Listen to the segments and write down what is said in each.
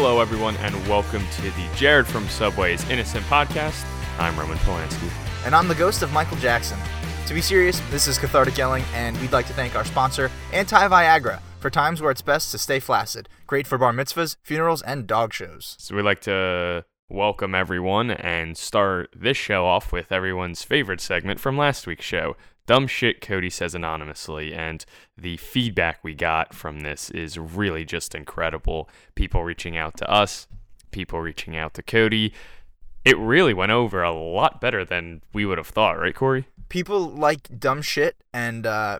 Hello, everyone, and welcome to the Jared from Subway's Innocent Podcast. I'm Roman Polanski. And I'm the ghost of Michael Jackson. To be serious, this is Cathartic Yelling, and we'd like to thank our sponsor, Anti Viagra, for times where it's best to stay flaccid. Great for bar mitzvahs, funerals, and dog shows. So, we'd like to welcome everyone and start this show off with everyone's favorite segment from last week's show Dumb Shit Cody Says Anonymously. And the feedback we got from this is really just incredible. People reaching out to us, people reaching out to Cody. It really went over a lot better than we would have thought, right, Corey? People like dumb shit, and uh,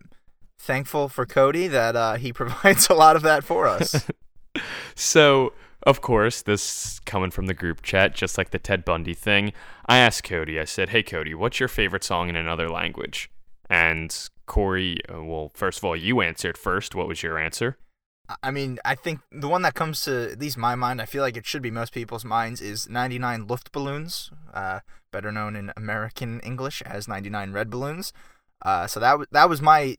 thankful for Cody that uh, he provides a lot of that for us. so, of course, this coming from the group chat, just like the Ted Bundy thing. I asked Cody, I said, Hey, Cody, what's your favorite song in another language? And Corey, uh, well, first of all, you answered first. What was your answer? I mean, I think the one that comes to at least my mind, I feel like it should be most people's minds, is 99 Luftballons, uh, better known in American English as 99 Red Balloons. Uh, so that w- that was my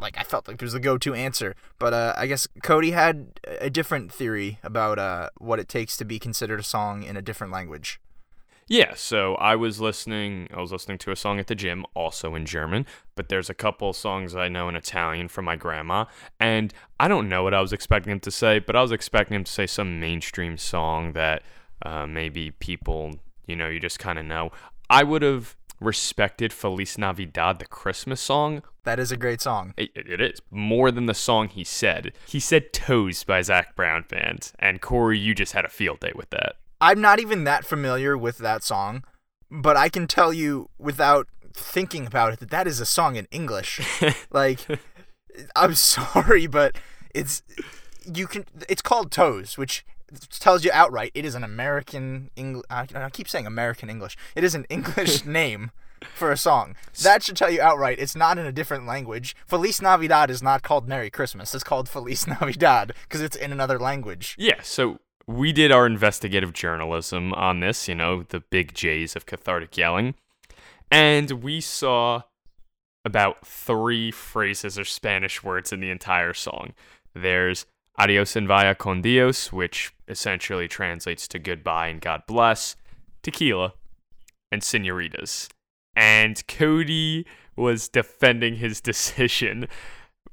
like I felt like it was the go-to answer. But uh, I guess Cody had a different theory about uh, what it takes to be considered a song in a different language. Yeah, so I was listening. I was listening to a song at the gym, also in German, but there's a couple songs I know in Italian from my grandma, and I don't know what I was expecting him to say, but I was expecting him to say some mainstream song that uh, maybe people, you know, you just kind of know. I would have respected Feliz Navidad, the Christmas song. That is a great song. It, it is more than the song he said. He said "Toes" by Zac Brown Band, and Corey, you just had a field day with that. I'm not even that familiar with that song, but I can tell you without thinking about it that that is a song in English. like, I'm sorry, but it's you can. It's called Toes, which tells you outright it is an American English. I keep saying American English. It is an English name for a song. That should tell you outright it's not in a different language. Feliz Navidad is not called Merry Christmas. It's called Feliz Navidad because it's in another language. Yeah, so we did our investigative journalism on this, you know, the big J's of cathartic yelling. And we saw about three phrases or Spanish words in the entire song. There's adios en vaya con Dios, which essentially translates to goodbye and God bless, tequila, and senoritas. And Cody was defending his decision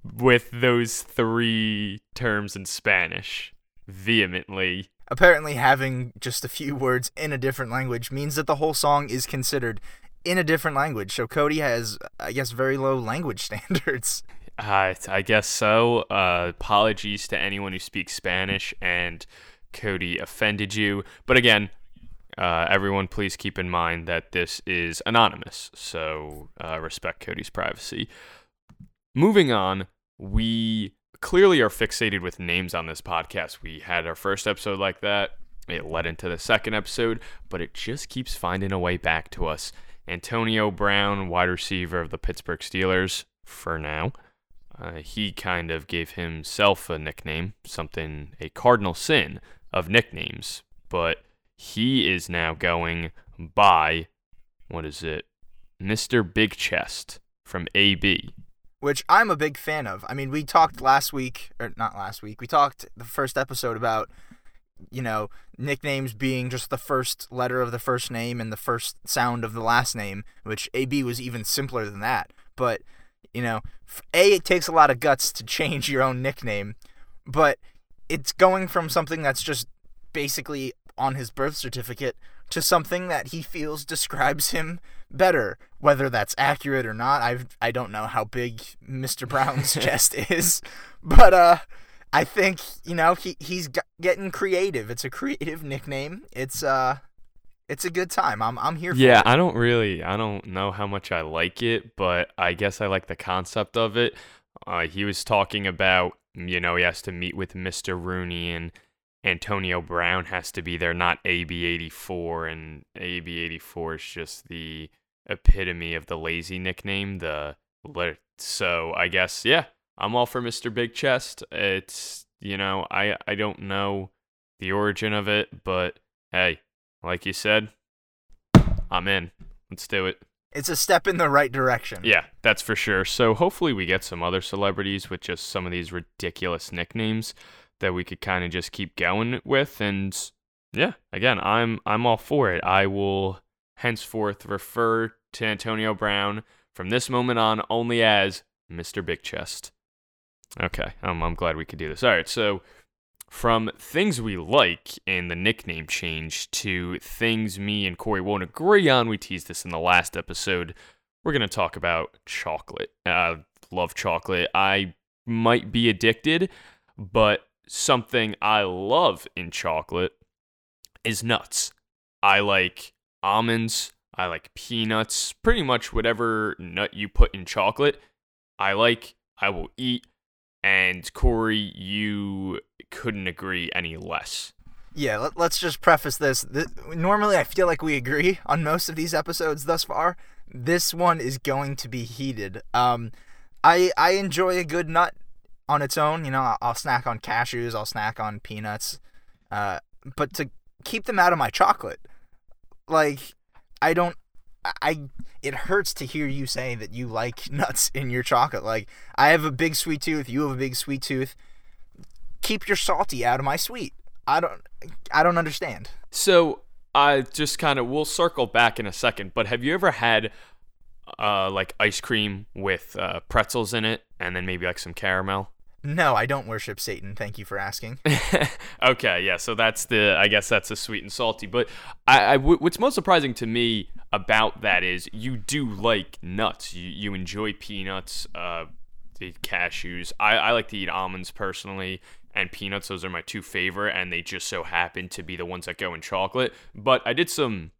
with those three terms in Spanish vehemently. Apparently, having just a few words in a different language means that the whole song is considered in a different language. So Cody has, I guess, very low language standards. Uh, I guess so. Uh, apologies to anyone who speaks Spanish and Cody offended you. But again, uh, everyone, please keep in mind that this is anonymous, so uh, respect Cody's privacy. Moving on, we clearly are fixated with names on this podcast. We had our first episode like that. It led into the second episode, but it just keeps finding a way back to us. Antonio Brown, wide receiver of the Pittsburgh Steelers, for now. Uh, he kind of gave himself a nickname, something, a cardinal sin of nicknames, but he is now going by, what is it? Mr. Big Chest from AB which I'm a big fan of. I mean, we talked last week, or not last week, we talked the first episode about, you know, nicknames being just the first letter of the first name and the first sound of the last name, which AB was even simpler than that. But, you know, A, it takes a lot of guts to change your own nickname, but it's going from something that's just basically on his birth certificate to something that he feels describes him better. Whether that's accurate or not, I I don't know how big Mr. Brown's chest is, but uh, I think you know he he's getting creative. It's a creative nickname. It's uh, it's a good time. I'm I'm here. Yeah, I don't really I don't know how much I like it, but I guess I like the concept of it. Uh, he was talking about you know he has to meet with Mr. Rooney and Antonio Brown has to be there, not AB84. And AB84 is just the epitome of the lazy nickname. The so I guess yeah, I'm all for Mr. Big Chest. It's you know I I don't know the origin of it, but hey, like you said, I'm in. Let's do it. It's a step in the right direction. Yeah, that's for sure. So hopefully we get some other celebrities with just some of these ridiculous nicknames. that we could kind of just keep going with. And yeah, again, I'm I'm all for it. I will henceforth refer to Antonio Brown from this moment on only as Mr. Big Chest. Okay, I'm, I'm glad we could do this. All right, so from things we like in the nickname change to things me and Corey won't agree on, we teased this in the last episode. We're going to talk about chocolate. I love chocolate. I might be addicted, but something I love in chocolate is nuts. I like almonds, I like peanuts, pretty much whatever nut you put in chocolate, I like, I will eat. And Corey, you couldn't agree any less. Yeah, let, us just preface this. Normally, I feel like we agree on most of these episodes thus far. This one is going to be heated. Um, I I enjoy a good nut on its own. You know, I'll, I'll snack on cashews, I'll snack on peanuts, uh, but to keep them out of my chocolate, like I don't. I it hurts to hear you say that you like nuts in your chocolate. Like I have a big sweet tooth, you have a big sweet tooth. Keep your salty out of my sweet. I don't I don't understand. So I just kind of we'll circle back in a second, but have you ever had uh, like ice cream with uh, pretzels in it and then maybe like some caramel? No, I don't worship Satan. Thank you for asking. okay, yeah. So that's the. I guess that's the sweet and salty. But I, what's most surprising to me about that is you do like nuts. You you enjoy peanuts, uh, the cashews. I, I like to eat almonds personally, and peanuts. Those are my two favorite, and they just so happen to be the ones that go in chocolate. But I did some.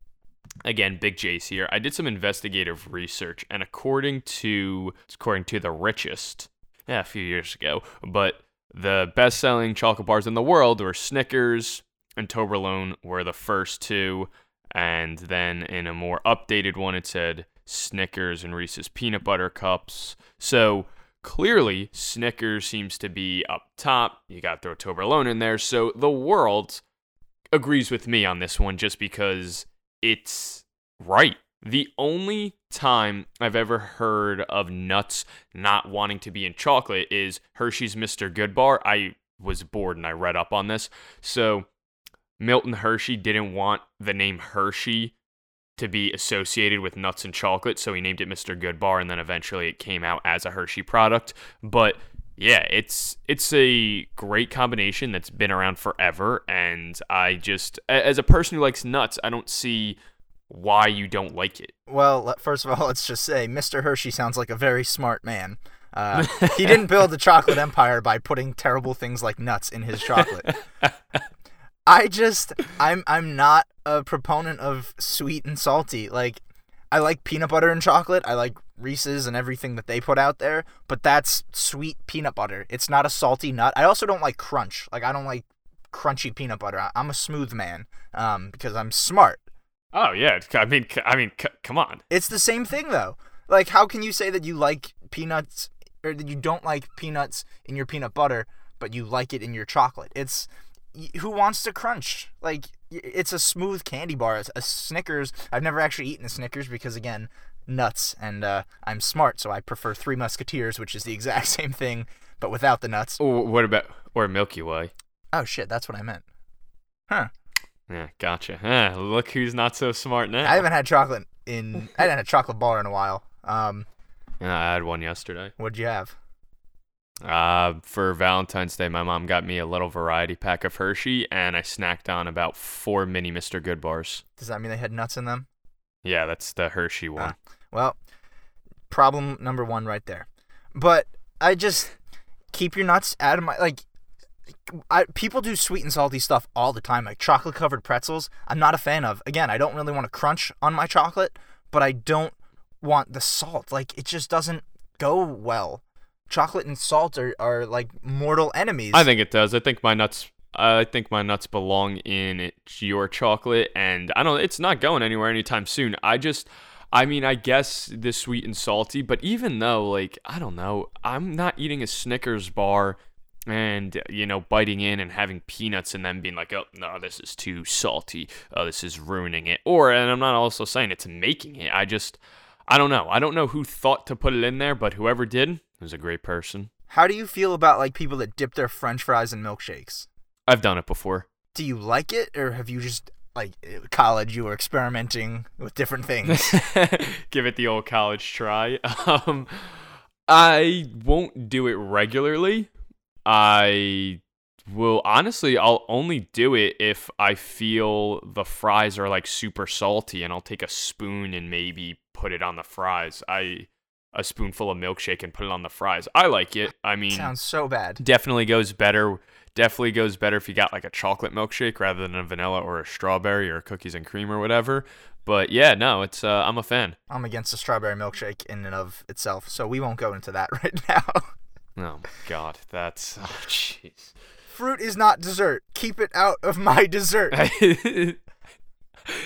Again, big Jace here. I did some investigative research, and according to according to the richest yeah, a few years ago. But the best selling chocolate bars in the world were Snickers and Toblerone were the first two. And then in a more updated one, it said Snickers and Reese's peanut butter cups. So clearly, Snickers seems to be up top. You got to throw Toblerone in there. So the world agrees with me on this one just because it's right. The only time I've ever heard of nuts not wanting to be in chocolate is Hershey's Mr. Goodbar. I was bored and I read up on this. So Milton Hershey didn't want the name Hershey to be associated with nuts and chocolate, so he named it Mr. Goodbar and then eventually it came out as a Hershey product. But yeah, it's it's a great combination that's been around forever and I just as a person who likes nuts, I don't see why you don't like it. Well, first of all, let's just say Mr. Hershey sounds like a very smart man. Uh, he didn't build the chocolate empire by putting terrible things like nuts in his chocolate. I just I'm I'm not a proponent of sweet and salty. Like I like peanut butter and chocolate. I like Reese's and everything that they put out there, but that's sweet peanut butter. It's not a salty nut. I also don't like crunch. Like I don't like crunchy peanut butter. I'm a smooth man um, because I'm smart. Oh yeah, I mean, I mean, c- come on. It's the same thing though. Like, how can you say that you like peanuts or that you don't like peanuts in your peanut butter, but you like it in your chocolate? It's who wants to crunch? Like, it's a smooth candy bar. It's a Snickers. I've never actually eaten a Snickers because again, nuts, and uh, I'm smart, so I prefer Three Musketeers, which is the exact same thing but without the nuts. Oh, what about or Milky Way? Oh shit, that's what I meant. Huh. Yeah, gotcha. Yeah, look who's not so smart now. I haven't had chocolate in. I haven't had a chocolate bar in a while. Um, yeah, I had one yesterday. What'd you have? Uh, for Valentine's Day, my mom got me a little variety pack of Hershey, and I snacked on about four mini Mr. Good bars. Does that mean they had nuts in them? Yeah, that's the Hershey one. Uh, well, problem number one right there. But I just keep your nuts out of my like. I, people do sweet and salty stuff all the time, like chocolate covered pretzels. I'm not a fan of. Again, I don't really want to crunch on my chocolate, but I don't want the salt. Like it just doesn't go well. Chocolate and salt are, are like mortal enemies. I think it does. I think my nuts I think my nuts belong in your chocolate and I don't it's not going anywhere anytime soon. I just I mean, I guess the sweet and salty, but even though like I don't know, I'm not eating a Snickers bar and you know biting in and having peanuts and then being like oh no this is too salty oh this is ruining it or and i'm not also saying it's making it i just i don't know i don't know who thought to put it in there but whoever did was a great person How do you feel about like people that dip their French fries in milkshakes? I've done it before. Do you like it, or have you just like college you were experimenting with different things? Give it the old college try. Um, I won't do it regularly. I will honestly, I'll only do it if I feel the fries are like super salty, and I'll take a spoon and maybe put it on the fries. I a spoonful of milkshake and put it on the fries. I like it. I mean, Sounds so bad. definitely goes better. Definitely goes better if you got like a chocolate milkshake rather than a vanilla or a strawberry or cookies and cream or whatever. But yeah, no, it's uh, I'm a fan. I'm against the strawberry milkshake in and of itself, so we won't go into that right now. Oh god, that's oh jeez. Fruit is not dessert. Keep it out of my dessert.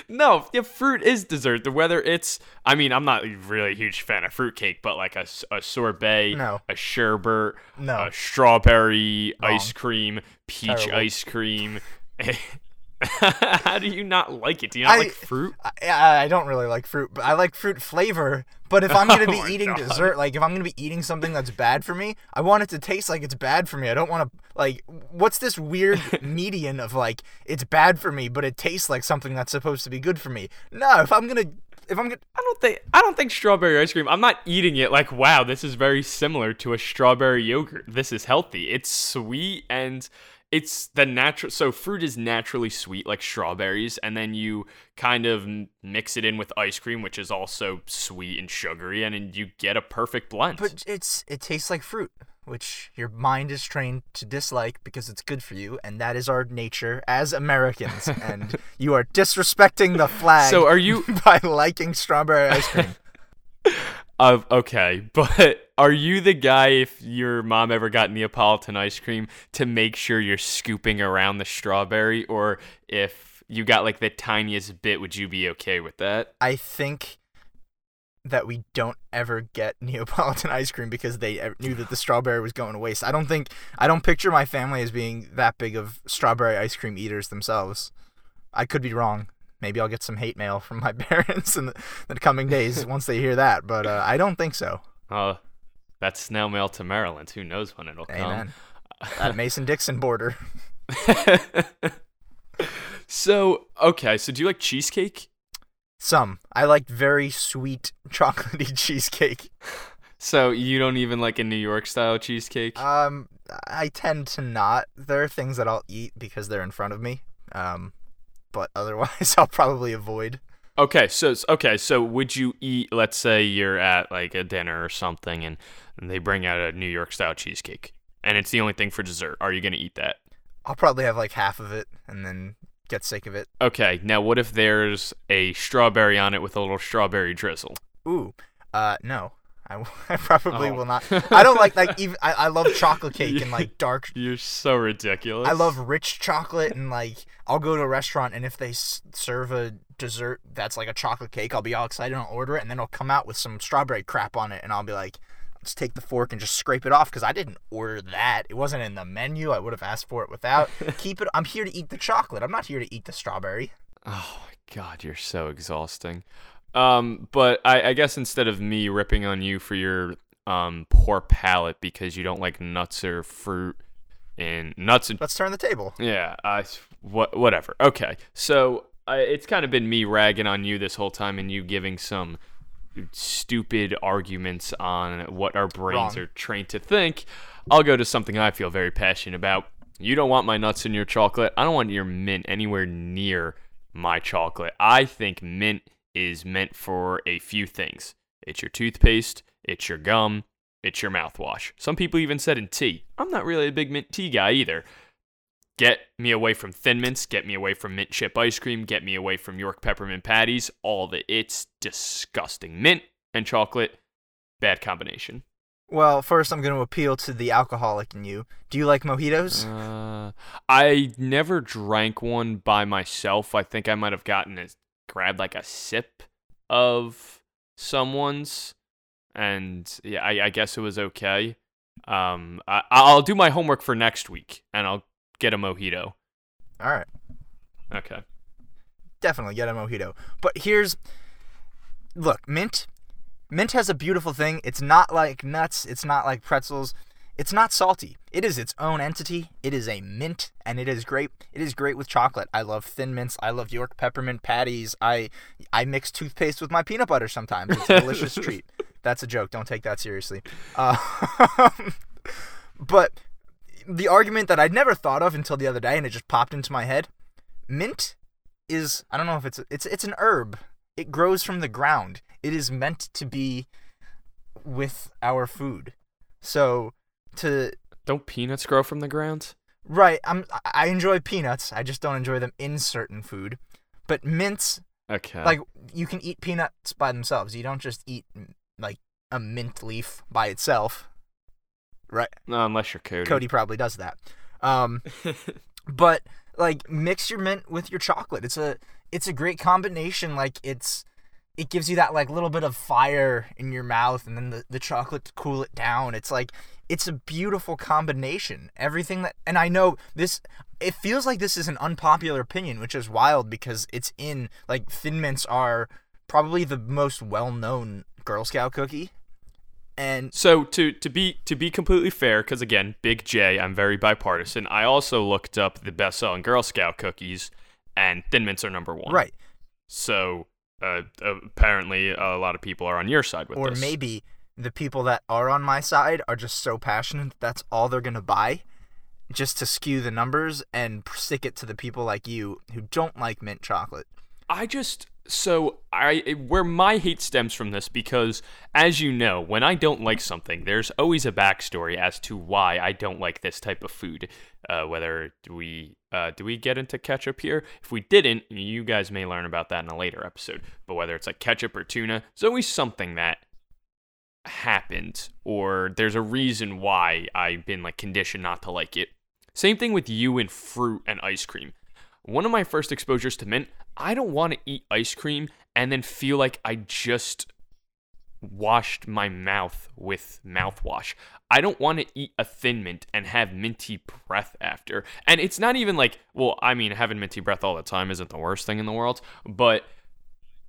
no, yeah, fruit is dessert. The whether it's, I mean, I'm not really a huge fan of fruitcake, but like a, a sorbet, No. a sherbet, No. a strawberry Wrong. ice cream, peach Terrible. ice cream. How do you not like it? Do you not I- like fruit? I, I don't really like fruit, but I like fruit flavor. But if I'm gonna Oh be my eating God. dessert, like if I'm gonna be eating something that's bad for me, I want it to taste like it's bad for me. I don't want to like what's this weird median of like it's bad for me, but it tastes like something that's supposed to be good for me. No, if I'm gonna if I'm gonna I don't think I don't think strawberry ice cream. I'm not eating it like wow, this is very similar to a strawberry yogurt. This is healthy. It's sweet and it's the natural so fruit is naturally sweet like strawberries and then you kind of mix it in with ice cream which is also sweet and sugary and, then you get a perfect blend. but it's it tastes like fruit, which your mind is trained to dislike because it's good for you, and that is our nature as Americans. and you are disrespecting the flag. so are you by liking strawberry ice cream. Okay, but are you the guy if your mom ever got Neapolitan ice cream to make sure you're scooping around the strawberry, or if you got like the tiniest bit, would you be okay with that? I think that we don't ever get Neapolitan ice cream because they knew that the strawberry was going to waste. I don't think I don't picture my family as being that big of strawberry ice cream eaters themselves. I could be wrong. Maybe I'll get some hate mail from my parents in the, the coming days once they hear that, but uh, I don't think so. Uh, that's snail mail to Maryland. Who knows when it'll come. Amen. That Mason Dixon border. so okay, so do you like cheesecake? Some. I like very sweet chocolatey cheesecake. So you don't even like a New York style cheesecake? Um, I tend to not. There are things that I'll eat because they're in front of me. Um, but otherwise, I'll probably avoid. Okay, so okay, so would you eat? Let's say you're at like a dinner or something, and, and they bring out a New York style cheesecake, and it's the only thing for dessert. Are you gonna eat that? I'll probably have like half of it and then get sick of it. Okay, now what if there's a strawberry on it with a little strawberry drizzle? Ooh, uh, no. I, I probably Oh. will not. I don't like like even. I, I love chocolate cake and like dark. You're so ridiculous. I love rich chocolate and like I'll go to a restaurant and if they serve a dessert that's like a chocolate cake, I'll be all excited and I'll order it and then it'll come out with some strawberry crap on it and I'll be like, let's take the fork and just scrape it off because I didn't order that. It wasn't in the menu. I would have asked for it without. Keep it. I'm here to eat the chocolate. I'm not here to eat the strawberry. Oh my god, you're so exhausting. Um, but I, I guess instead of me ripping on you for your um poor palate because you don't like nuts or fruit and nuts and Let's turn the table. yeah, I what whatever. Okay, so I, it's kind of been me ragging on you this whole time and you giving some stupid arguments on what our brains Wrong. are trained to think. I'll go to something I feel very passionate about. You don't want my nuts in your chocolate. I don't want your mint anywhere near my chocolate. I think mint is meant for a few things. It's your toothpaste, it's your gum, it's your mouthwash. Some people even said in tea. I'm not really a big mint tea guy either. Get me away from thin mints, get me away from mint chip ice cream, get me away from York peppermint patties, all of it. It's disgusting. Mint and chocolate, bad combination. Well, first I'm going to appeal to the alcoholic in you. Do you like mojitos? Uh, I never drank one by myself. I think I might have gotten a grabbed like a sip of someone's, and yeah, I, I guess it was okay. Um, I, I'll do my homework for next week, and I'll get a mojito. All right. Okay. definitely get a mojito. But here's look, mint mint has a beautiful thing. It's not like nuts, it's not like pretzels. It's not salty. It is its own entity. It is a mint, and it is great. It is great with chocolate. I love thin mints. I love York peppermint patties. I I mix toothpaste with my peanut butter sometimes. It's a delicious treat. That's a joke. Don't take that seriously. Uh, but the argument that I'd never thought of until the other day, and it just popped into my head: mint is I don't know if it's it's it's an herb. It grows from the ground. It is meant to be with our food. So to Don't peanuts grow from the ground? right, I'm I enjoy peanuts. I just don't enjoy them in certain food. But mints, Okay. like you can eat peanuts by themselves. You don't just eat like a mint leaf by itself. Right. no, unless you're Cody. Cody probably does that. Um, but like mix your mint with your chocolate. It's a it's a great combination. Like it's it gives you that like little bit of fire in your mouth, and then the the chocolate to cool it down. It's like it's a beautiful combination. Everything that and I know this. It feels like this is an unpopular opinion, which is wild because it's in like thin mints are probably the most well known Girl Scout cookie. And So to to be to be completely fair, because again, Big J, I'm very bipartisan. I also looked up the best-selling Girl Scout cookies, and Thin Mints are number one. right. So uh, apparently, a lot of people are on your side with or this. Or maybe the people that are on my side are just so passionate that that's all they're gonna buy just to skew the numbers and stick it to the people like you who don't like mint chocolate I just so I where my hate stems from this because as you know, when I don't like something, there's always a backstory as to why I don't like this type of food. Uh, whether we uh, do we get into ketchup here? If we didn't, you guys may learn about that in a later episode. But whether it's like ketchup or tuna, there's always something that happened or there's a reason why I've been like conditioned not to like it. Same thing with you and fruit and ice cream. One of my first exposures to mint, I don't want to eat ice cream and then feel like I just washed my mouth with mouthwash. I don't want to eat a thin mint and have minty breath after. And it's not even like, well, I mean, having minty breath all the time isn't the worst thing in the world, but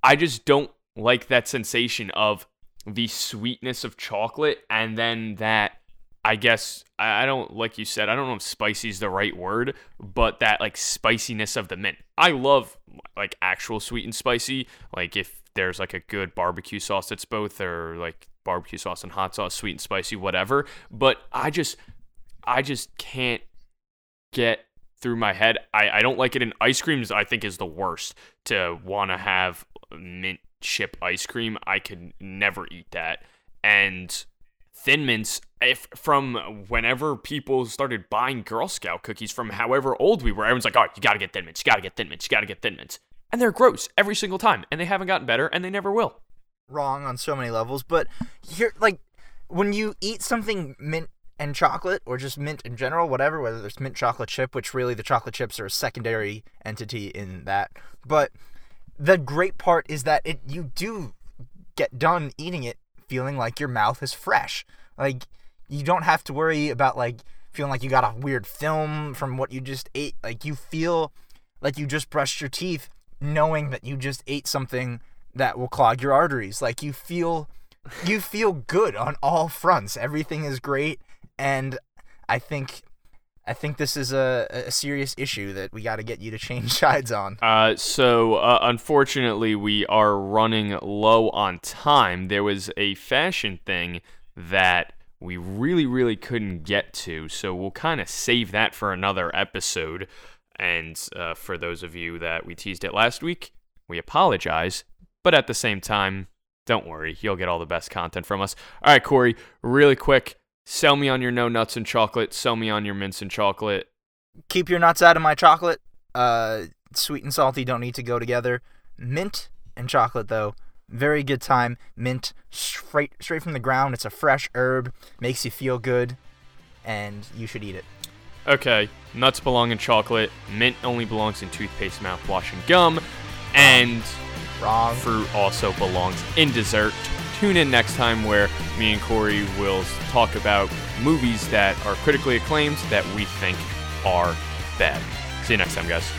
I just don't like that sensation of the sweetness of chocolate and then that I guess I don't like you said I don't know if spicy is the right word, but that like spiciness of the mint. I love like actual sweet and spicy. Like if there's like a good barbecue sauce that's both or like barbecue sauce and hot sauce, sweet and spicy, whatever. But I just I just can't get through my head. I, I don't like it in ice creams. I think is the worst to want to have mint chip ice cream. I could never eat that. And Thin Mints, if from whenever people started buying Girl Scout cookies from however old we were, everyone's like, "Oh, you gotta get Thin Mints. You gotta get Thin Mints. You gotta get Thin Mints." And they're gross every single time, and they haven't gotten better, and they never will. wrong on so many levels but here like when you eat something mint and chocolate or just mint in general whatever whether there's mint chocolate chip which really the chocolate chips are a secondary entity in that but the great part is that it you do get done eating it feeling like your mouth is fresh. Like you don't have to worry about like feeling like you got a weird film from what you just ate. Like you feel like you just brushed your teeth knowing that you just ate something that will clog your arteries. Like you feel you feel good on all fronts. Everything is great. And i think i think this is a, a serious issue that we got to get you to change sides on Uh, so uh, unfortunately, we are running low on time. There was a fashion thing that we really, really couldn't get to, so we'll kind of save that for another episode. And uh, for those of you that we teased it last week, we apologize. But at the same time, don't worry, you'll get all the best content from us. All right, Corey, really quick, sell me on your no nuts and chocolate. Sell me on your mints and chocolate. keep your nuts out of my chocolate. Uh sweet and salty don't need to go together. Mint and chocolate though. Very good time. Mint straight straight from the ground. It's a fresh herb. Makes you feel good. And you should eat it. Okay, nuts belong in chocolate, mint only belongs in toothpaste, mouthwash, and gum, and wrong. fruit also belongs in dessert. Tune in next time where me and Corey will talk about movies that are critically acclaimed that we think are bad. See you next time, guys.